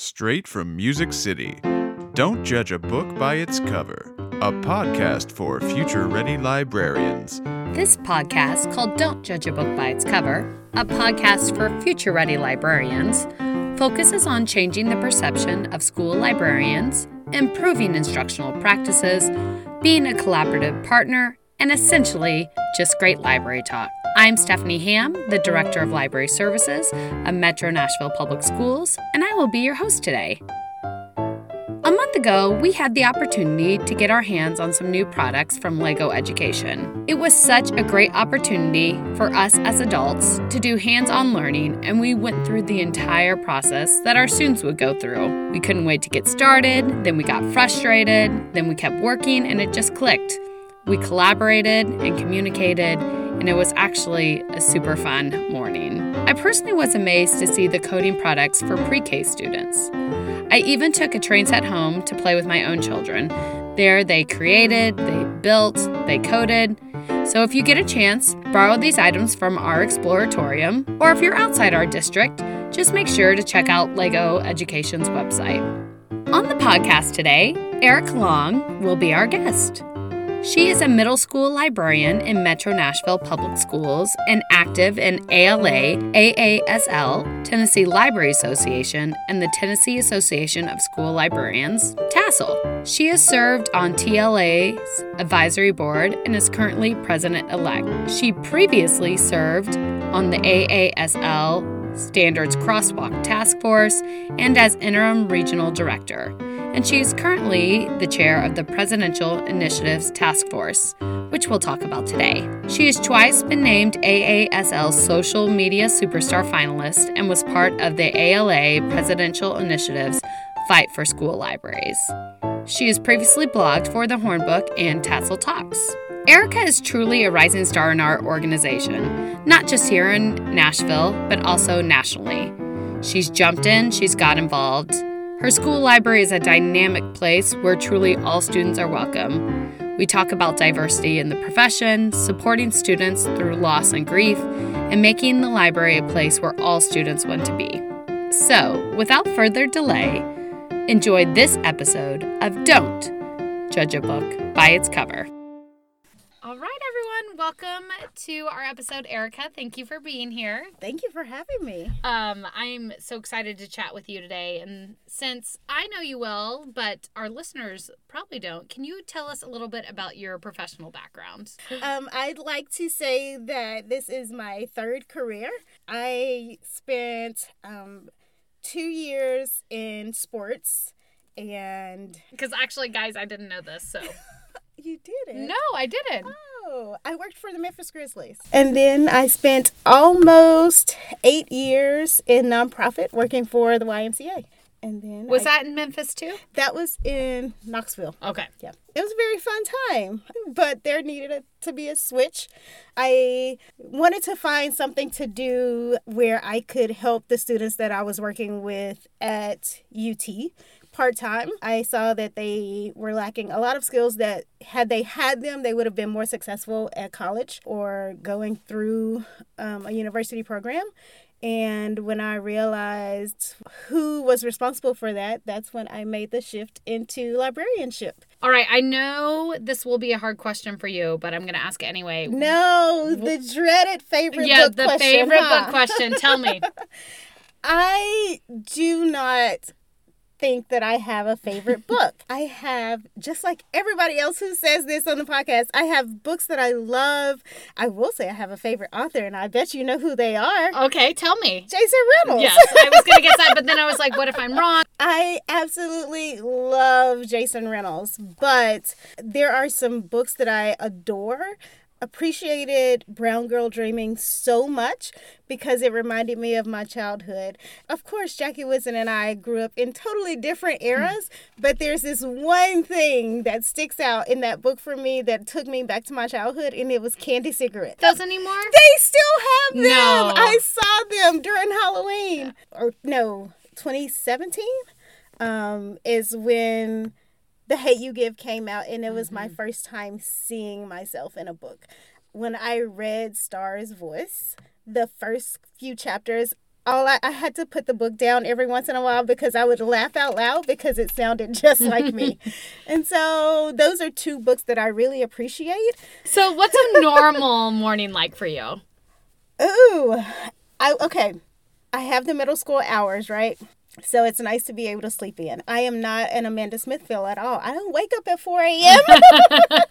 Straight from Music City. Don't judge a book by its cover. A podcast for future ready librarians. This podcast, called Don't Judge a Book by Its Cover, a podcast for future ready librarians, focuses on changing the perception of school librarians, improving instructional practices, being a collaborative partner, and essentially just great library talk. I'm Stephanie Ham, the Director of Library Services at Metro Nashville Public Schools, and I will be your host today. A month ago, we had the opportunity to get our hands on some new products from LEGO Education. It was such a great opportunity for us as adults to do hands on learning, and we went through the entire process that our students would go through. We couldn't wait to get started, then we got frustrated, then we kept working, and it just clicked. We collaborated and communicated and it was actually a super fun morning. I personally was amazed to see the coding products for pre K students. I even took a train set home to play with my own children. There, they created, they built, they coded. So, if you get a chance, borrow these items from our Exploratorium, or if you're outside our district, just make sure to check out LEGO Education's website. On the podcast today, Erika Long will be our guest. She is a middle school librarian in Metro Nashville Public Schools and active in ALA, AASL, Tennessee Library Association, and the Tennessee Association of School Librarians, TASL. She has served on TLA's advisory board and is currently president elect. She previously served on the AASL Standards Crosswalk Task Force and as interim regional director and she is currently the chair of the Presidential Initiatives Task Force, which we'll talk about today. She has twice been named AASL Social Media Superstar finalist and was part of the ALA Presidential Initiatives Fight for School Libraries. She has previously blogged for the Horn Book and TASL Talks. Erika is truly a rising star in our organization, not just here in Nashville, but also nationally. She's jumped in, she's got involved, her school library is a dynamic place where truly all students are welcome. We talk about diversity in the profession, supporting students through loss and grief, and making the library a place where all students want to be. So, without further delay, enjoy this episode of Don't Judge a Book by its Cover. All right, everyone, welcome to our episode. Erika, thank you for being here. Thank you for having me. Um, I'm so excited to chat with you today. And since I know you well, but our listeners probably don't, can you tell us a little bit about your professional background? Um, I'd like to say that this is my third career. I spent um, two years in sports and. Because actually, guys, I didn't know this, so. You didn't? No, I didn't. Oh, I worked for the Memphis Grizzlies. And then I spent almost eight years in nonprofit working for the YMCA. And then was I, that in Memphis too? That was in Knoxville. Okay. Yeah. It was a very fun time, but there needed a, to be a switch. I wanted to find something to do where I could help the students that I was working with at UT part time. I saw that they were lacking a lot of skills that, had they had them, they would have been more successful at college or going through um, a university program. And when I realized who was responsible for that, that's when I made the shift into librarianship. All right, I know this will be a hard question for you, but I'm going to ask it anyway. No, the dreaded favorite book. yeah, the favorite huh? book question. Tell me. I do not think that I have a favorite book. I have, just like everybody else who says this on the podcast, I have books that I love. I will say I have a favorite author, and I bet you know who they are. Okay, tell me. Jason Reynolds. Yes, I was going to guess that, but then I was like, what if I'm wrong? I absolutely love Jason Reynolds, but there are some books that I adore appreciated Brown Girl Dreaming so much because it reminded me of my childhood. Of course, Jackie Woodson and I grew up in totally different eras, but there's this one thing that sticks out in that book for me that took me back to my childhood, and it was candy cigarettes. Those anymore? They still have them. No. I saw them during Halloween. Or no, 2017 um, is when the hate you give came out and it was mm-hmm. my first time seeing myself in a book when i read Starr's voice the first few chapters all I, I had to put the book down every once in a while because I would laugh out loud because it sounded just like me. and so those are two books that I really appreciate. So what's a normal morning like for you? Ooh, I okay. I have the middle school hours, right? So it's nice to be able to sleep in. I am not an Amanda Smithville at all. I don't wake up at 4 a.m.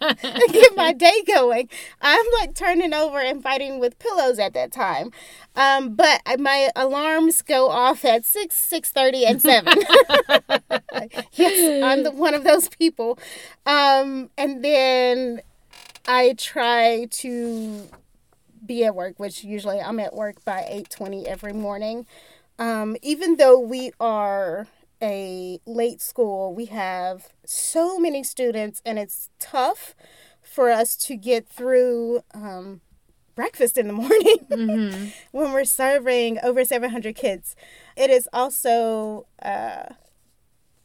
and get my day going. I'm like turning over and fighting with pillows at that time. Um, but my alarms go off at 6, 6.30, and 7. yes, I'm the, one of those people. Um, and then I try to be at work, which usually I'm at work by 8.20 every morning. Um, even though we are a late school, we have so many students, and it's tough for us to get through um, breakfast in the morning mm-hmm. when we're serving over 700 kids. It is also uh,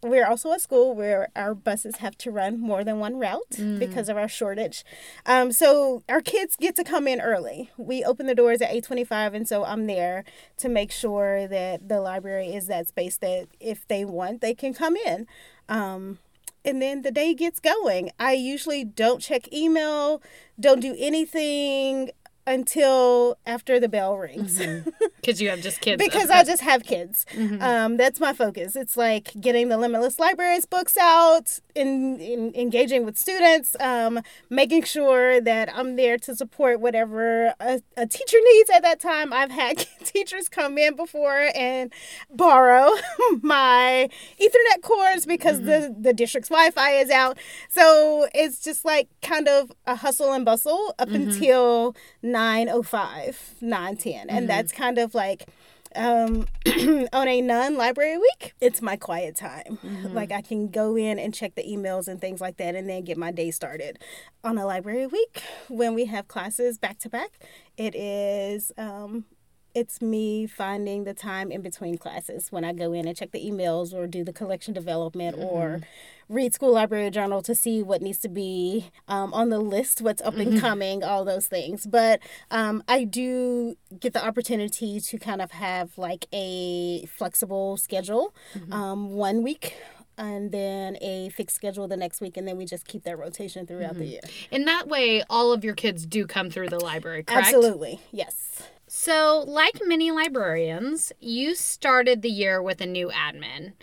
we're also a school where our buses have to run more than one route mm. because of our shortage. Um, so our kids get to come in early. We open the doors at 8:25 and so I'm there to make sure that the library is that space that if they want they can come in. Um, and then the day gets going. I usually don't check email, don't do anything until after the bell rings. Because you have just kids. because I just have kids. Mm-hmm. Um, that's my focus. It's like getting the Limitless Libraries books out, in, in engaging with students, um, making sure that I'm there to support whatever a, a teacher needs at that time. I've had teachers come in before and borrow my Ethernet cords because mm-hmm. the, the district's Wi Fi is out. So it's just like kind of a hustle and bustle up mm-hmm. until 905, 910. And mm-hmm. that's kind of like um, on a non library week, it's my quiet time. Mm-hmm. Like I can go in and check the emails and things like that and then get my day started. On a library week, when we have classes back to back, it is um, it's me finding the time in between classes when I go in and check the emails or do the collection development mm-hmm. or read school library journal to see what needs to be um, on the list, what's up and mm-hmm. coming, all those things. But um, I do get the opportunity to kind of have like a flexible schedule mm-hmm. um, one week and then a fixed schedule the next week and then we just keep that rotation throughout mm-hmm. the year. In that way all of your kids do come through the library, correct? Absolutely. Yes. So, like many librarians, you started the year with a new admin.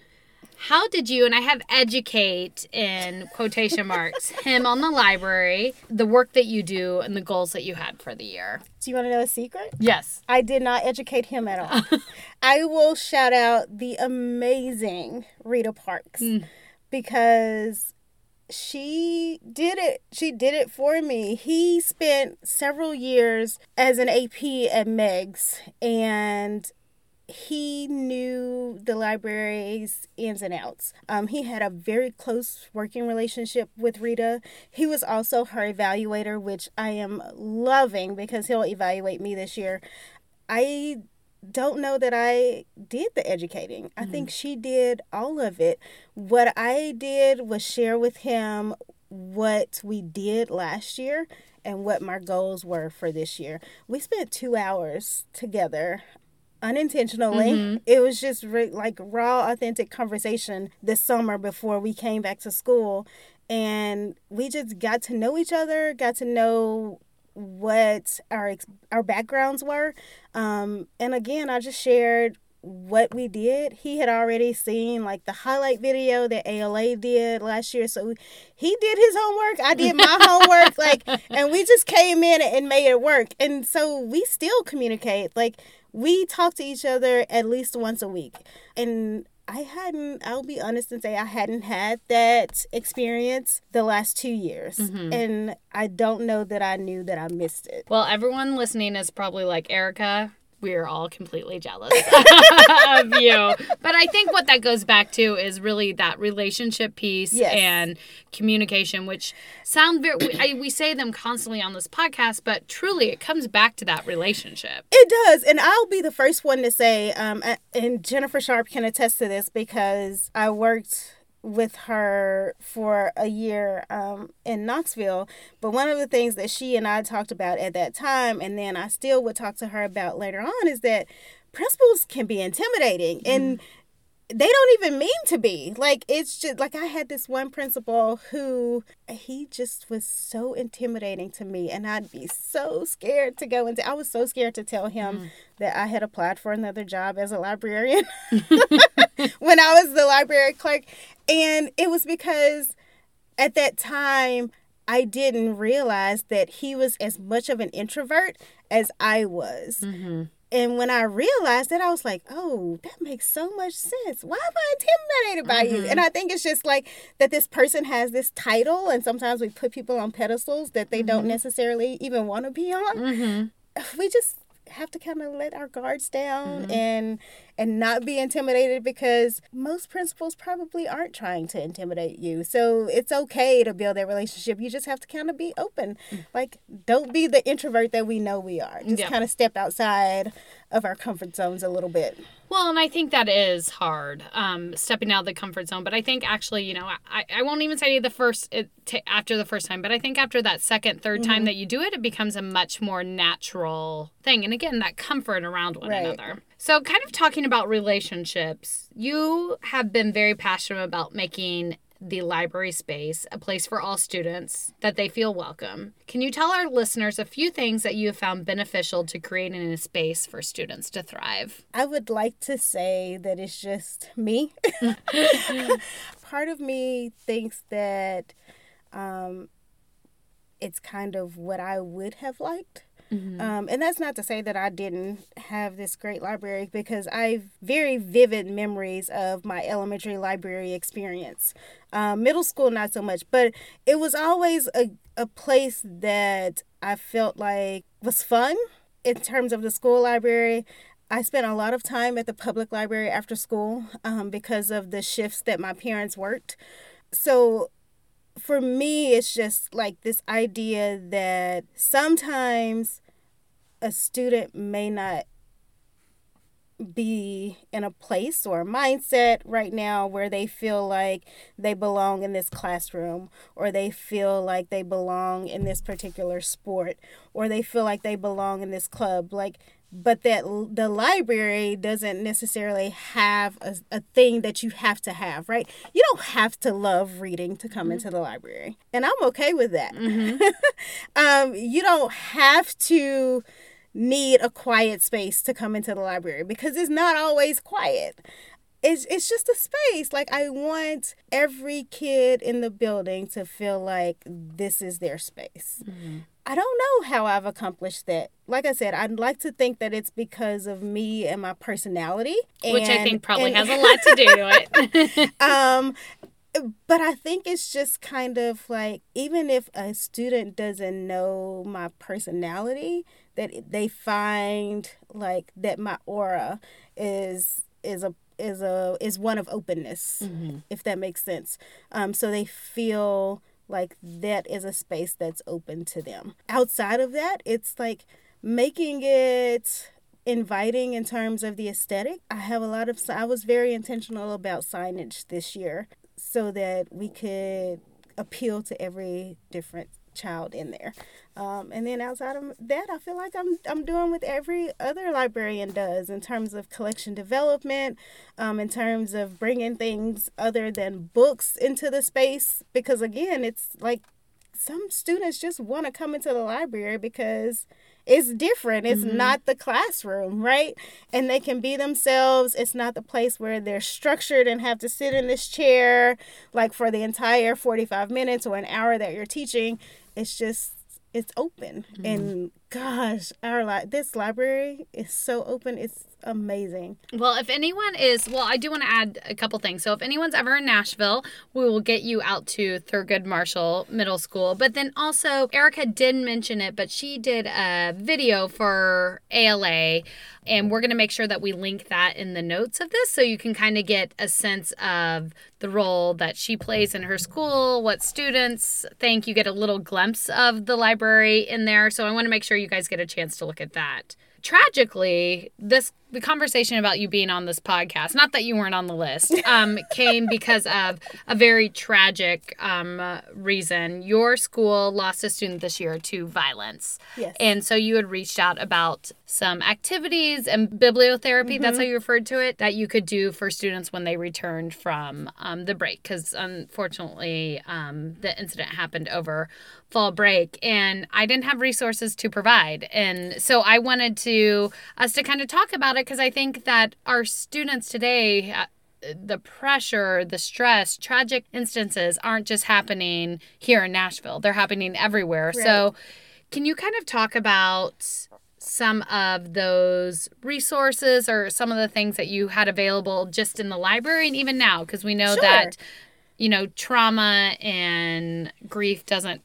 How did you, and I have educate in quotation marks, him on the library, the work that you do, and the goals that you had for the year? Do you want to know a secret? Yes. I did not educate him at all. I will shout out the amazing Rita Parks mm. because she did it she did it for me he spent several years as an ap at Meigs and he knew the library's ins and outs. Um, he had a very close working relationship with Rita. He was also her evaluator, which I am loving because he'll evaluate me this year. I don't know that I did the educating. Mm-hmm. I think mm-hmm. she did all of it. What I did was share with him what we did last year and what my goals were for this year. We spent two hours together unintentionally. Mm-hmm. It was just re- like raw, authentic conversation this summer before we came back to school. And we just got to know each other, got to know what our our backgrounds were. Um, and again, I just shared what we did. He had already seen like the highlight video that ALA did last year. So he did his homework. I did my homework. Like, and we just came in and made it work. And so we still communicate. Like, we talk to each other at least once a week. And I hadn't, I'll be honest and say I hadn't had that experience the last two years. Mm-hmm. And I don't know that I knew that I missed it. Well, everyone listening is probably like, Erika, we are all completely jealous of you. But I think what that goes back to is really that relationship piece yes. and communication, which sound very, we, I, we say them constantly on this podcast, but truly it comes back to that relationship. It does. And I'll be the first one to say, um, and Jennifer Sharp can attest to this because I worked with her for a year um, in Knoxville. But one of the things that she and I talked about at that time, and then I still would talk to her about later on, is that principals can be intimidating and they don't even mean to be. Like it's just like I had this one principal who he just was so intimidating to me and I'd be so scared to go into I was so scared to tell him mm. that I had applied for another job as a librarian when I was the library clerk and it was because at that time I didn't realize that he was as much of an introvert as I was. Mm-hmm. And when I realized that, I was like, oh, that makes so much sense. Why am I intimidated by mm-hmm. you? And I think it's just like that this person has this title, and sometimes we put people on pedestals that they mm-hmm. don't necessarily even want to be on. Mm-hmm. We just have to kind of let our guards down mm-hmm. and and not be intimidated because most principals probably aren't trying to intimidate you. So it's okay to build that relationship. You just have to kind of be open. Mm. Like don't be the introvert that we know we are. Just kind of step outside of our comfort zones a little bit. Well, and I think that is hard, um, stepping out of the comfort zone. But I think actually, you know, I, I won't even say the first it, t- after the first time, but I think after that second, third mm-hmm. time that you do it, it becomes a much more natural thing. And again, that comfort around one right. another. So, kind of talking about relationships, you have been very passionate about making the library space a place for all students, that they feel welcome. Can you tell our listeners a few things that you have found beneficial to creating a space for students to thrive? I would like to say that it's just me. Part of me thinks that um, it's kind of what I would have liked Mm-hmm. Um, and that's not to say that I didn't have this great library because I have very vivid memories of my elementary library experience. Um, middle school, not so much, but it was always a, a place that I felt like was fun in terms of the school library. I spent a lot of time at the public library after school um, because of the shifts that my parents worked. So for me, it's just like this idea that sometimes a student may not be in a place or a mindset right now where they feel like they belong in this classroom or they feel like they belong in this particular sport or they feel like they belong in this club. Like but that the library doesn't necessarily have a, a thing that you have to have right you don't have to love reading to come mm-hmm. into the library and i'm okay with that mm-hmm. um, you don't have to need a quiet space to come into the library because it's not always quiet it's it's just a space. Like I want every kid in the building to feel like this is their space. Mm-hmm. I don't know how I've accomplished that. Like I said, I'd like to think that it's because of me and my personality, and, which I think probably and, has a lot to do with it. um, but I think it's just kind of like even if a student doesn't know my personality, that they find like that my aura is is a is a is one of openness, mm-hmm. if that makes sense. Um, so they feel like that is a space that's open to them. Outside of that, it's like making it inviting in terms of the aesthetic. I have a lot of I was very intentional about signage this year so that we could appeal to every different child in there. Um, and then outside of that, I feel like I'm I'm doing what every other librarian does in terms of collection development, um, in terms of bringing things other than books into the space. Because again, it's like some students just want to come into the library because it's different. It's mm-hmm. not the classroom, right? And they can be themselves. It's not the place where they're structured and have to sit in this chair like for the entire 45 minutes or an hour that you're teaching. It's just it's open mm-hmm. and gosh our li- this library is so open it's amazing. Well, if anyone is, well, I do want to add a couple things. So, if anyone's ever in Nashville, we will get you out to Thurgood Marshall Middle School. But then also, Erika did mention it, but she did a video for ALA, and we're going to make sure that we link that in the notes of this so you can kind of get a sense of the role that she plays in her school, what students think. You get a little glimpse of the library in there. So, I want to make sure you guys get a chance to look at that tragically, this the conversation about you being on this podcast, not that you weren't on the list, um, came because of a very tragic um, reason. Your school lost a student this year to violence. Yes. And so you had reached out about some activities and bibliotherapy, mm-hmm. that's how you referred to it, that you could do for students when they returned from um, the break. Because unfortunately, um, the incident happened over fall break and I didn't have resources to provide. And so I wanted to us to kind of talk about it because I think that our students today uh, the pressure, the stress, tragic instances aren't just happening here in Nashville. They're happening everywhere. Right. So can you kind of talk about some of those resources or some of the things that you had available just in the library and even now because we know sure. that you know trauma and grief doesn't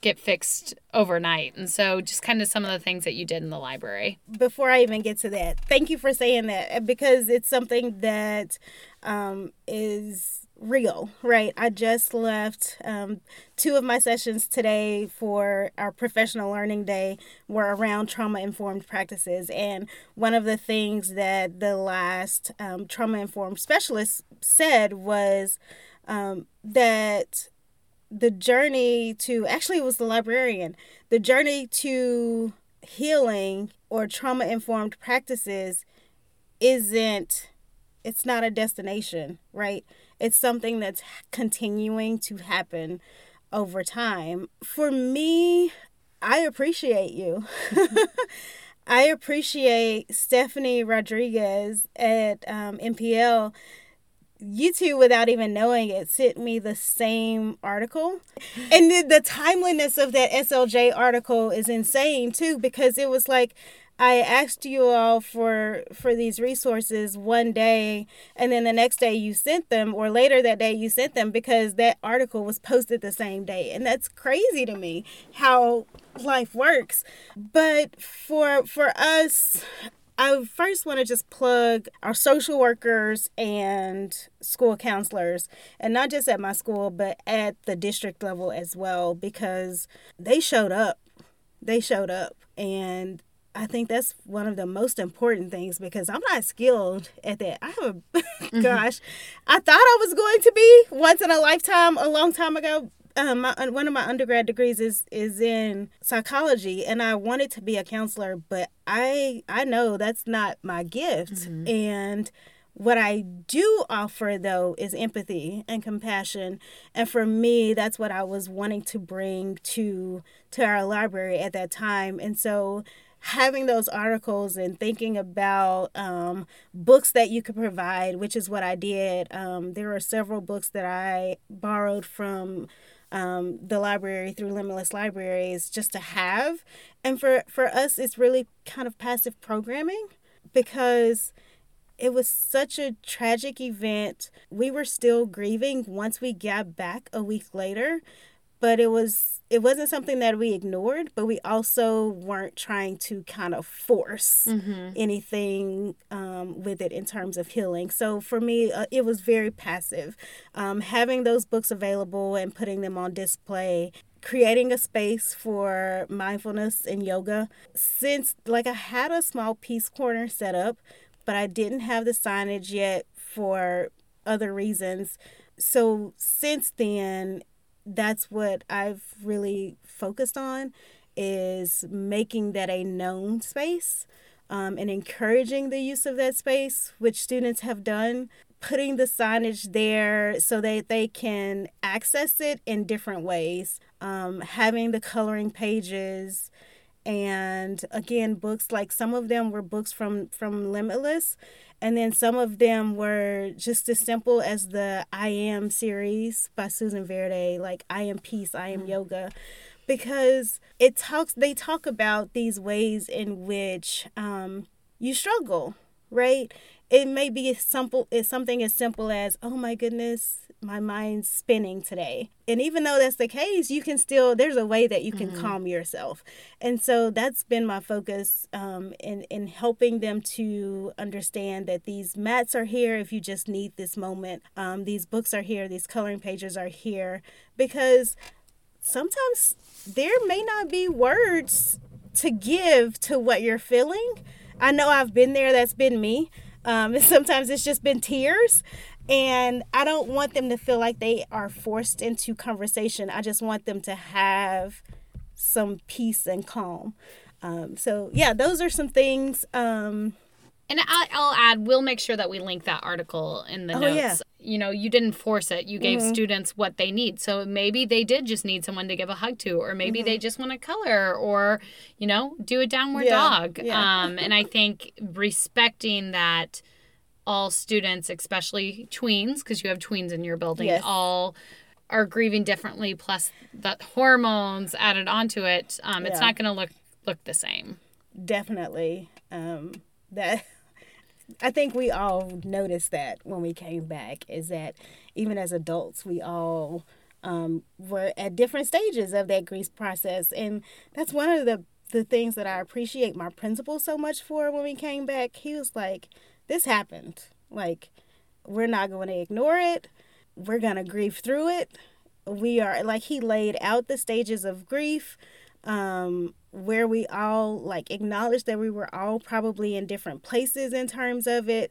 get fixed overnight. And so, just kind of some of the things that you did in the library. Before I even get to that, thank you for saying that because it's something that um, is real, right? I just left um, two of my sessions today for our professional learning day were around trauma informed practices. And one of the things that the last um, trauma informed specialist said was um, that the journey to actually it was the librarian. The journey to healing or trauma informed practices isn't it's not a destination right? It's something that's continuing to happen over time. For me i appreciate you. I appreciate stephanie rodriguez at um, npl you two, without even knowing it, sent me the same article. And the, the timeliness of that SLJ article is insane too, because it was like I asked you all for for these resources one day and then the next day you sent them or later that day you sent them because that article was posted the same day and that's crazy to me how life works but for for us I first want to just plug our social workers and school counselors, and not just at my school, but at the district level as well, because they showed up. They showed up. And I think that's one of the most important things because I'm not skilled at that. I have a, mm-hmm. gosh, I thought I was going to be once in a lifetime a long time ago, um, my, one of my undergrad degrees is is in psychology, and I wanted to be a counselor, but I I know that's not my gift, mm-hmm. and what I do offer though is empathy and compassion, and for me, that's what I was wanting to bring to to our library at that time, and so having those articles and thinking about um, books that you could provide, which is what I did. Um, there are several books that I borrowed from um, the library through Limitless Libraries just to have. And for, for us, it's really kind of passive programming because it was such a tragic event. We were still grieving once we got back a week later but it was it wasn't something that we ignored but we also weren't trying to kind of force mm-hmm. anything um, with it in terms of healing. So for me uh, it was very passive. Um, having those books available and putting them on display creating a space for mindfulness and yoga. Since like i had a small peace corner set up but i didn't have the signage yet for other reasons. So since then that's what I've really focused on is making that a known space um, and encouraging the use of that space, which students have done, putting the signage there so that they can access it in different ways, um, having the coloring pages and again books like some of them were books from from limitless and then some of them were just as simple as the I Am series by Susan Verde, like I Am Peace, I Am mm-hmm. Yoga, because it talks, they talk about these ways in which um, you struggle, right? It may be as simple, it's something as simple as, oh my goodness, my mind's spinning today. And even though that's the case, you can still, there's a way that you can mm-hmm. calm yourself. And so that's been my focus um, in, in helping them to understand that these mats are here if you just need this moment. Um, these books are here, these coloring pages are here, because sometimes there may not be words to give to what you're feeling I know I've been there. That's been me. Um, and sometimes it's just been tears. And I don't want them to feel like they are forced into conversation. I just want them to have some peace and calm. Um, so, yeah, those are some things. Um, and I'll, I'll, add, we'll make sure that we link that article in the oh, notes. Yeah. You know, you didn't force it. You gave mm-hmm. students what they need. So maybe they did just need someone to give a hug to, or maybe mm-hmm. they just want to color, or, you know, do a downward yeah. dog. Yeah. Um, and I think respecting that all students, especially tweens, because you have tweens in your building, yes. all are grieving differently, plus the hormones added onto it. Um, it's not going to look look the same. Definitely. Um, that I think we all noticed that when we came back is that even as adults, we all um, were at different stages of that grief process. And that's one of the, the things that I appreciate my principal so much for when we came back. He was like, This happened. Like, we're not going to ignore it. We're going to grieve through it. We are, like, he laid out the stages of grief. Um, where we all like acknowledged that we were all probably in different places in terms of it.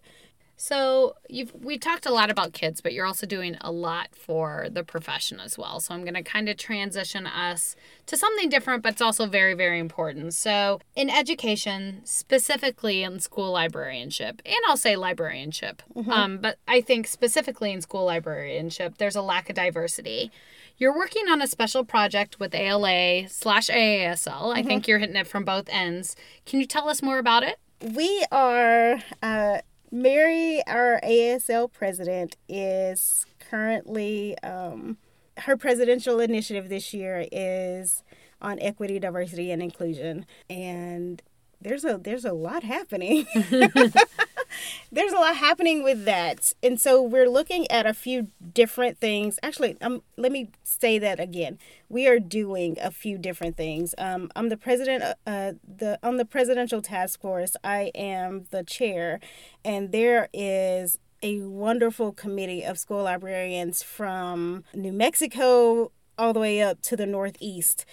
So you've we talked a lot about kids, but you're also doing a lot for the profession as well. So I'm going to kind of transition us to something different, but it's also very very important. So in education, specifically in school librarianship, and I'll say librarianship, mm-hmm. um, but I think specifically in school librarianship, there's a lack of diversity. You're working on a special project with ALA slash AASL. Mm-hmm. I think you're hitting it from both ends. Can you tell us more about it? We are, uh, Mary, our ASL president, is currently, um, her presidential initiative this year is on equity, diversity, and inclusion. And there's a there's a lot happening. there's a lot happening with that. And so we're looking at a few different things. Actually, um, let me say that again. We are doing a few different things. Um, I'm the president uh, uh, the on the presidential task force. I am the chair and there is a wonderful committee of school librarians from New Mexico all the way up to the Northeast.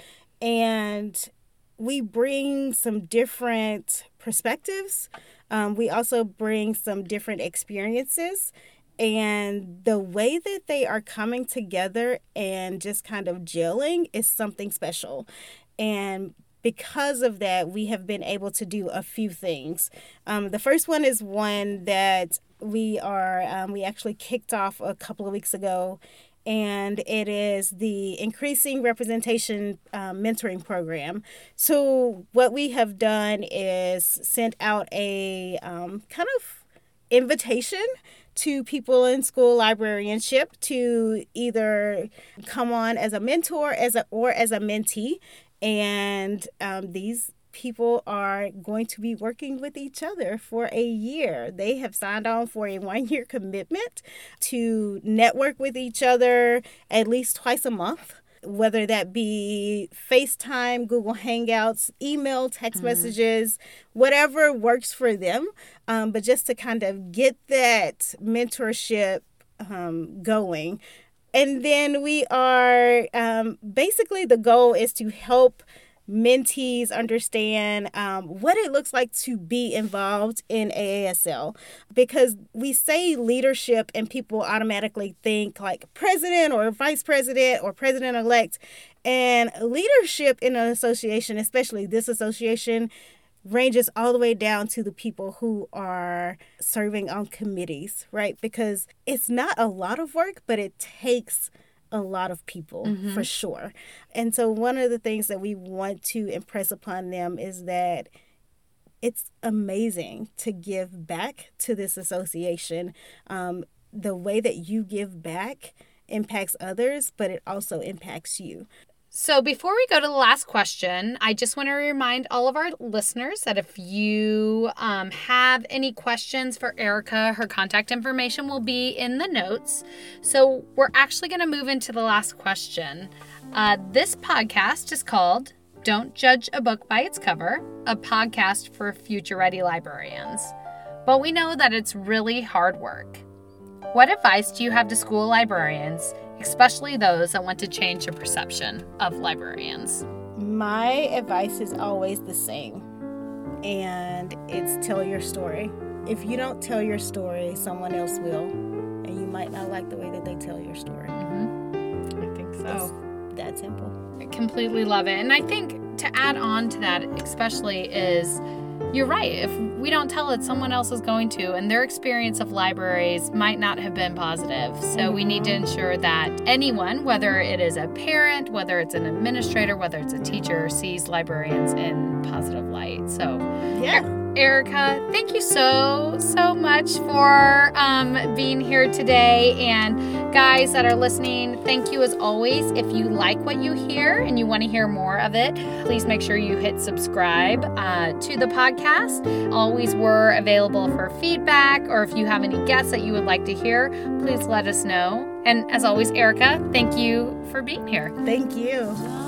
And we bring some different perspectives. Um, we also bring some different experiences. And the way that they are coming together and just kind of gelling is something special. And because of that, we have been able to do a few things. Um, the first one is one that we are, um, we actually kicked off a couple of weeks ago and it is the Increasing Representation um, Mentoring Program. So, what we have done is sent out a um, kind of invitation to people in school librarianship to either come on as a mentor as a or as a mentee and um, these people are going to be working with each other for a year. They have signed on for a one year commitment to network with each other at least twice a month whether that be FaceTime, Google Hangouts, email, text mm-hmm. messages, whatever works for them. Um, but just to kind of get that mentorship um, going. And then we are um, basically the goal is to help mentees understand um, what it looks like to be involved in AASL because we say leadership and people automatically think like president or vice president or president elect. And leadership in an association, especially this association, ranges all the way down to the people who are serving on committees, right? Because it's not a lot of work, but it takes a lot of people mm-hmm. for sure. And so, one of the things that we want to impress upon them is that it's amazing to give back to this association. Um, the way that you give back impacts others, but it also impacts you. So, before we go to the last question, I just want to remind all of our listeners that if you um, have any questions for Erika, her contact information will be in the notes. So, we're actually going to move into the last question. Uh, this podcast is called Don't Judge a Book by Its Cover, a podcast for future ready librarians. But we know that it's really hard work. What advice do you have to school librarians? Especially those that want to change the perception of librarians? My advice is always the same and it's tell your story. If you don't tell your story, someone else will, and you might not like the way that they tell your story. Mm-hmm. I think so. It's that simple. I completely love it. And I think to add on to that, especially, is you're right. If we don't tell it, someone else is going to, and their experience of libraries might not have been positive. So mm-hmm. we need to ensure that anyone, whether it is a parent, whether it's an administrator, whether it's a teacher, sees librarians in positive light. So, yeah. Erika, thank you so, so much for um, being here today. And guys that are listening, thank you as always. If you like what you hear and you want to hear more of it, please make sure you hit subscribe uh, to the podcast. Always we're available for feedback, or if you have any guests that you would like to hear, please let us know. And as always, Erika, thank you for being here. Thank you.